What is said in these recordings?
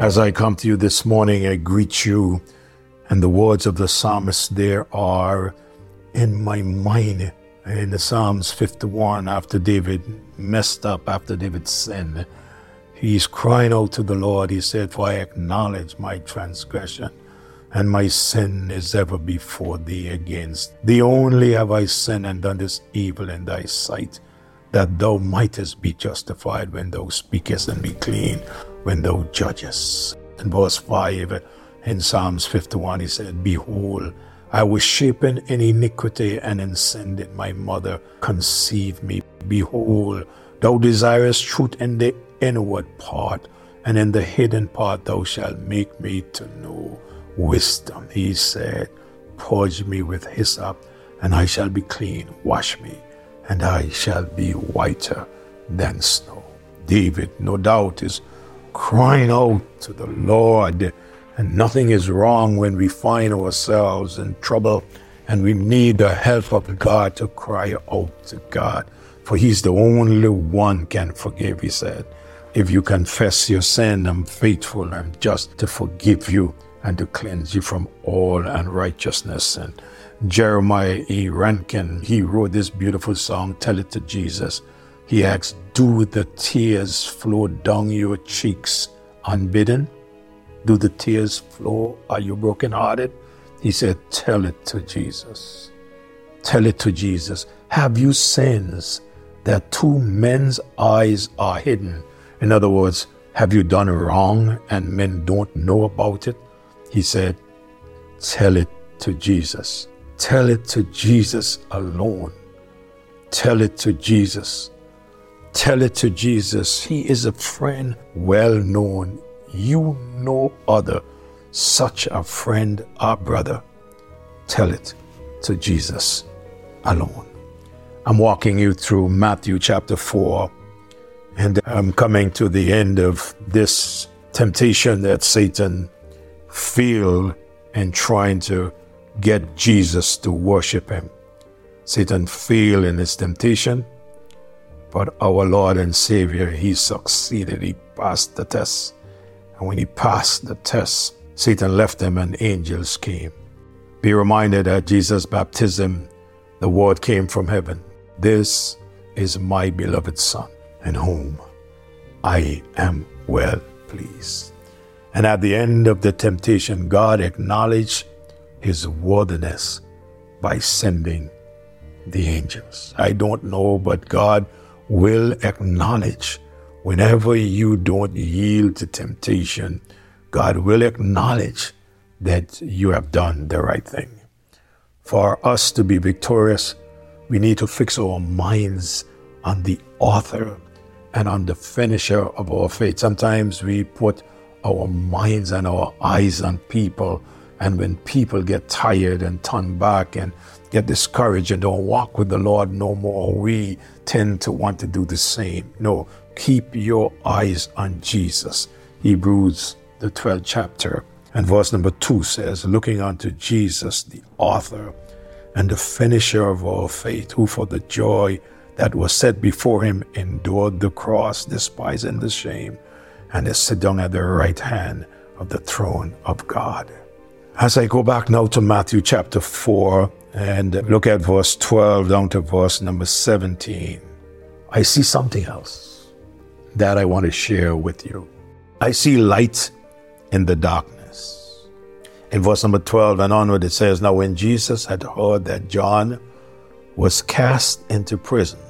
As I come to you this morning, I greet you, and the words of the psalmist there are in my mind. In the Psalms 51, after David messed up, after David sinned, he's crying out to the Lord. He said, For I acknowledge my transgression, and my sin is ever before thee against thee only have I sinned and done this evil in thy sight, that thou mightest be justified when thou speakest and be clean when thou judgest. In verse 5 in Psalms 51, he said, Behold, I was shapen in iniquity, and in sin did my mother conceive me. Behold, thou desirest truth in the inward part, and in the hidden part thou shalt make me to know wisdom. He said, Purge me with hyssop, and I shall be clean. Wash me, and I shall be whiter than snow. David, no doubt, is crying out to the Lord. And nothing is wrong when we find ourselves in trouble and we need the help of God to cry out to God. For He's the only one can forgive, He said. If you confess your sin, I'm faithful and just to forgive you and to cleanse you from all unrighteousness. And Jeremiah E. Rankin, he wrote this beautiful song, Tell It to Jesus. He asks, Do the tears flow down your cheeks unbidden? Do the tears flow? Are you brokenhearted? He said, Tell it to Jesus. Tell it to Jesus. Have you sins that two men's eyes are hidden? In other words, have you done wrong and men don't know about it? He said, Tell it to Jesus. Tell it to Jesus alone. Tell it to Jesus. Tell it to Jesus. He is a friend well known. You know other such a friend our brother. Tell it to Jesus alone. I'm walking you through Matthew chapter 4, and I'm coming to the end of this temptation that Satan feel in trying to get Jesus to worship him. Satan failed in his temptation, but our Lord and Savior, he succeeded. He passed the test. And when he passed the test, Satan left him and angels came. Be reminded that Jesus' baptism, the word came from heaven. This is my beloved Son, in whom I am well pleased. And at the end of the temptation, God acknowledged his worthiness by sending the angels. I don't know, but God will acknowledge whenever you don't yield to temptation, God will acknowledge that you have done the right thing. For us to be victorious, we need to fix our minds on the author and on the finisher of our faith. Sometimes we put our minds and our eyes on people. And when people get tired and turn back and get discouraged and don't walk with the Lord no more, we tend to want to do the same. No, keep your eyes on Jesus. Hebrews, the 12th chapter, and verse number 2 says, Looking unto Jesus, the author and the finisher of our faith, who for the joy that was set before him endured the cross, despising the shame and is sit down at the right hand of the throne of God. As I go back now to Matthew chapter 4 and look at verse 12 down to verse number 17, I see something else that I want to share with you. I see light in the darkness. In verse number 12 and onward, it says, Now when Jesus had heard that John was cast into prison,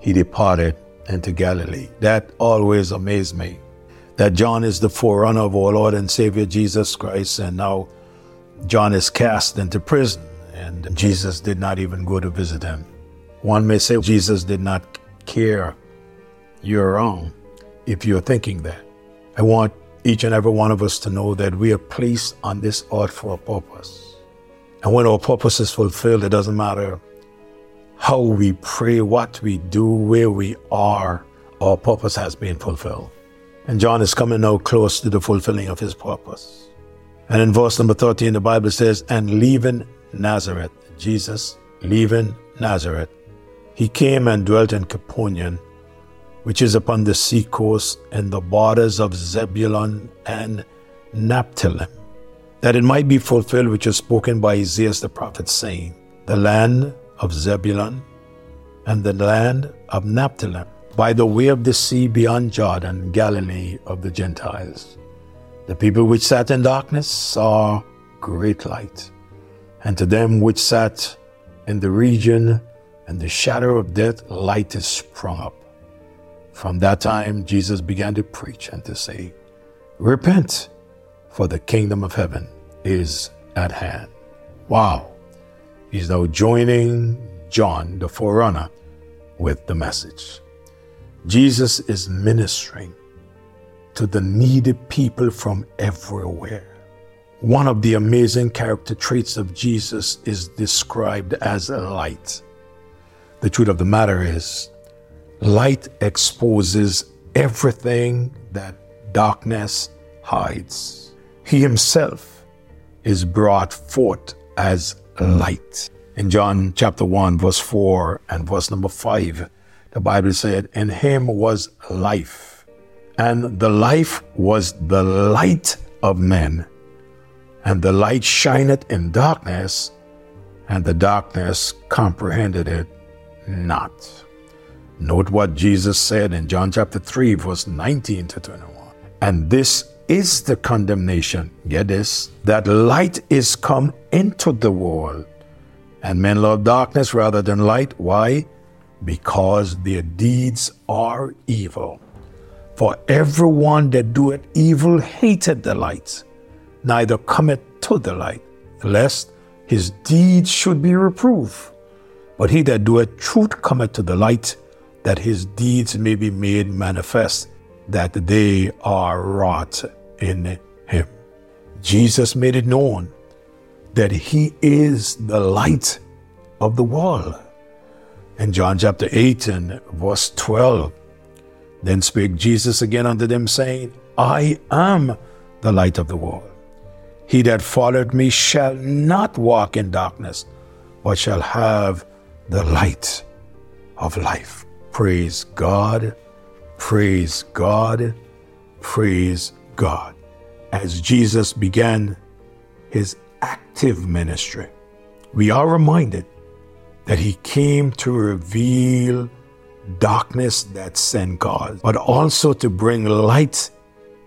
he departed into Galilee. That always amazed me that John is the forerunner of our Lord and Savior Jesus Christ, and now John is cast into prison, and Jesus did not even go to visit him. One may say Jesus did not care. You're wrong if you're thinking that. I want each and every one of us to know that we are placed on this earth for a purpose. And when our purpose is fulfilled, it doesn't matter how we pray, what we do, where we are, our purpose has been fulfilled. And John is coming now close to the fulfilling of his purpose. And in verse number 13, the Bible says, And leaving Nazareth, Jesus leaving Nazareth, he came and dwelt in Capernaum, which is upon the seacoast in the borders of Zebulun and Naphtali, that it might be fulfilled which was spoken by Isaiah the prophet, saying, The land of Zebulun and the land of Naphtali, by the way of the sea beyond Jordan, Galilee of the Gentiles. The people which sat in darkness saw great light, and to them which sat in the region and the shadow of death, light is sprung up. From that time, Jesus began to preach and to say, Repent, for the kingdom of heaven is at hand. Wow. He's now joining John, the forerunner, with the message. Jesus is ministering to the needy people from everywhere. One of the amazing character traits of Jesus is described as light. The truth of the matter is, light exposes everything that darkness hides. He himself is brought forth as light. In John chapter 1, verse 4 and verse number 5, the Bible said, In him was life, and the life was the light of men and the light shineth in darkness, and the darkness comprehended it not. Note what Jesus said in John chapter 3, verse 19 to 21. And this is the condemnation, get this, that light is come into the world, and men love darkness rather than light. Why? Because their deeds are evil. For everyone that doeth evil hated the light neither cometh to the light, lest his deeds should be reproved. But he that doeth truth cometh to the light, that his deeds may be made manifest, that they are wrought in him. Jesus made it known that he is the light of the world. In John chapter 8 and verse 12, then spake Jesus again unto them, saying, I am the light of the world. He that followed me shall not walk in darkness, but shall have the light of life. Praise God, praise God, praise God. As Jesus began his active ministry, we are reminded that he came to reveal darkness that sin caused, but also to bring light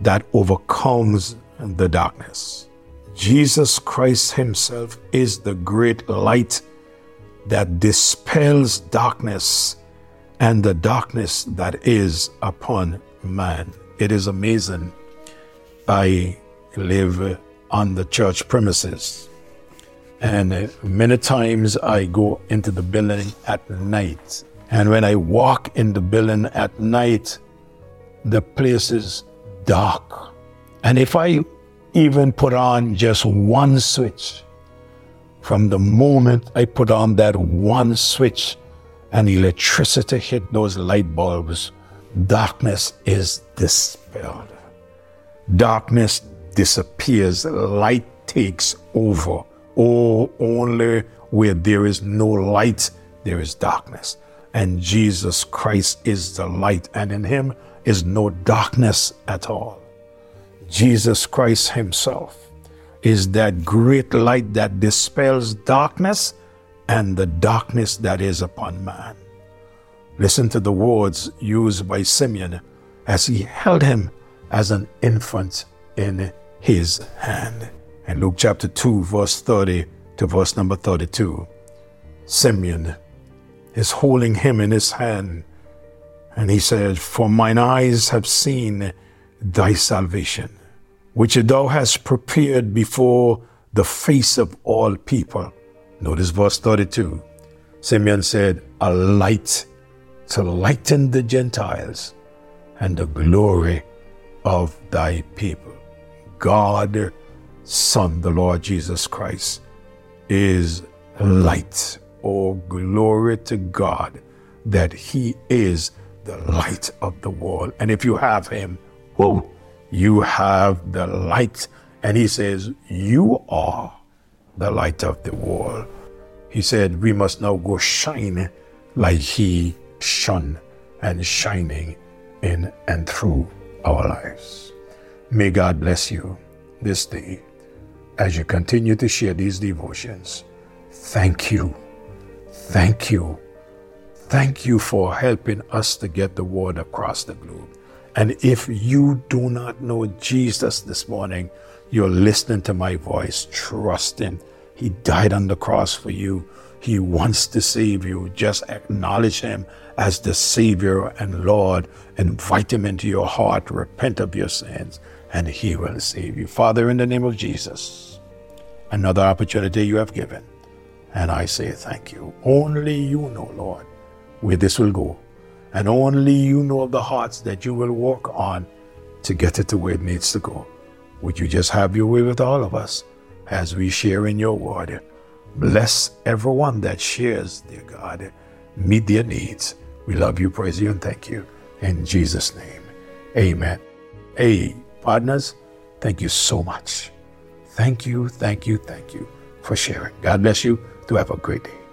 that overcomes the darkness. Jesus Christ Himself is the great light that dispels darkness and the darkness that is upon man. It is amazing. I live on the church premises, and many times I go into the building at night. And when I walk in the building at night, the place is dark. And if I even put on just one switch. From the moment I put on that one switch and electricity hit those light bulbs, darkness is dispelled. Darkness disappears, light takes over. Oh, only where there is no light, there is darkness. And Jesus Christ is the light, and in him is no darkness at all. Jesus Christ Himself is that great light that dispels darkness and the darkness that is upon man. Listen to the words used by Simeon as he held him as an infant in his hand. In Luke chapter 2, verse 30 to verse number 32, Simeon is holding him in his hand, and he said, For mine eyes have seen thy salvation which thou hast prepared before the face of all people. Notice verse 32. Simeon said, A light to lighten the Gentiles and the glory of thy people. God, Son, the Lord Jesus Christ, is light. Oh, glory to God that He is the light of the world. And if you have Him, whoo, you have the light. And he says, You are the light of the world. He said, We must now go shine like he shone and shining in and through our lives. May God bless you this day as you continue to share these devotions. Thank you. Thank you. Thank you for helping us to get the word across the globe. And if you do not know Jesus this morning, you're listening to my voice. Trust Him. He died on the cross for you. He wants to save you. Just acknowledge Him as the Savior and Lord. Invite Him into your heart. Repent of your sins, and He will save you. Father, in the name of Jesus, another opportunity you have given. And I say thank you. Only you know, Lord, where this will go. And only you know the hearts that you will work on to get it to where it needs to go. Would you just have your way with all of us as we share in your word? Bless everyone that shares, dear God. Meet their needs. We love you, praise you, and thank you. In Jesus' name, amen. Hey, partners, thank you so much. Thank you, thank you, thank you for sharing. God bless you. Do have a great day.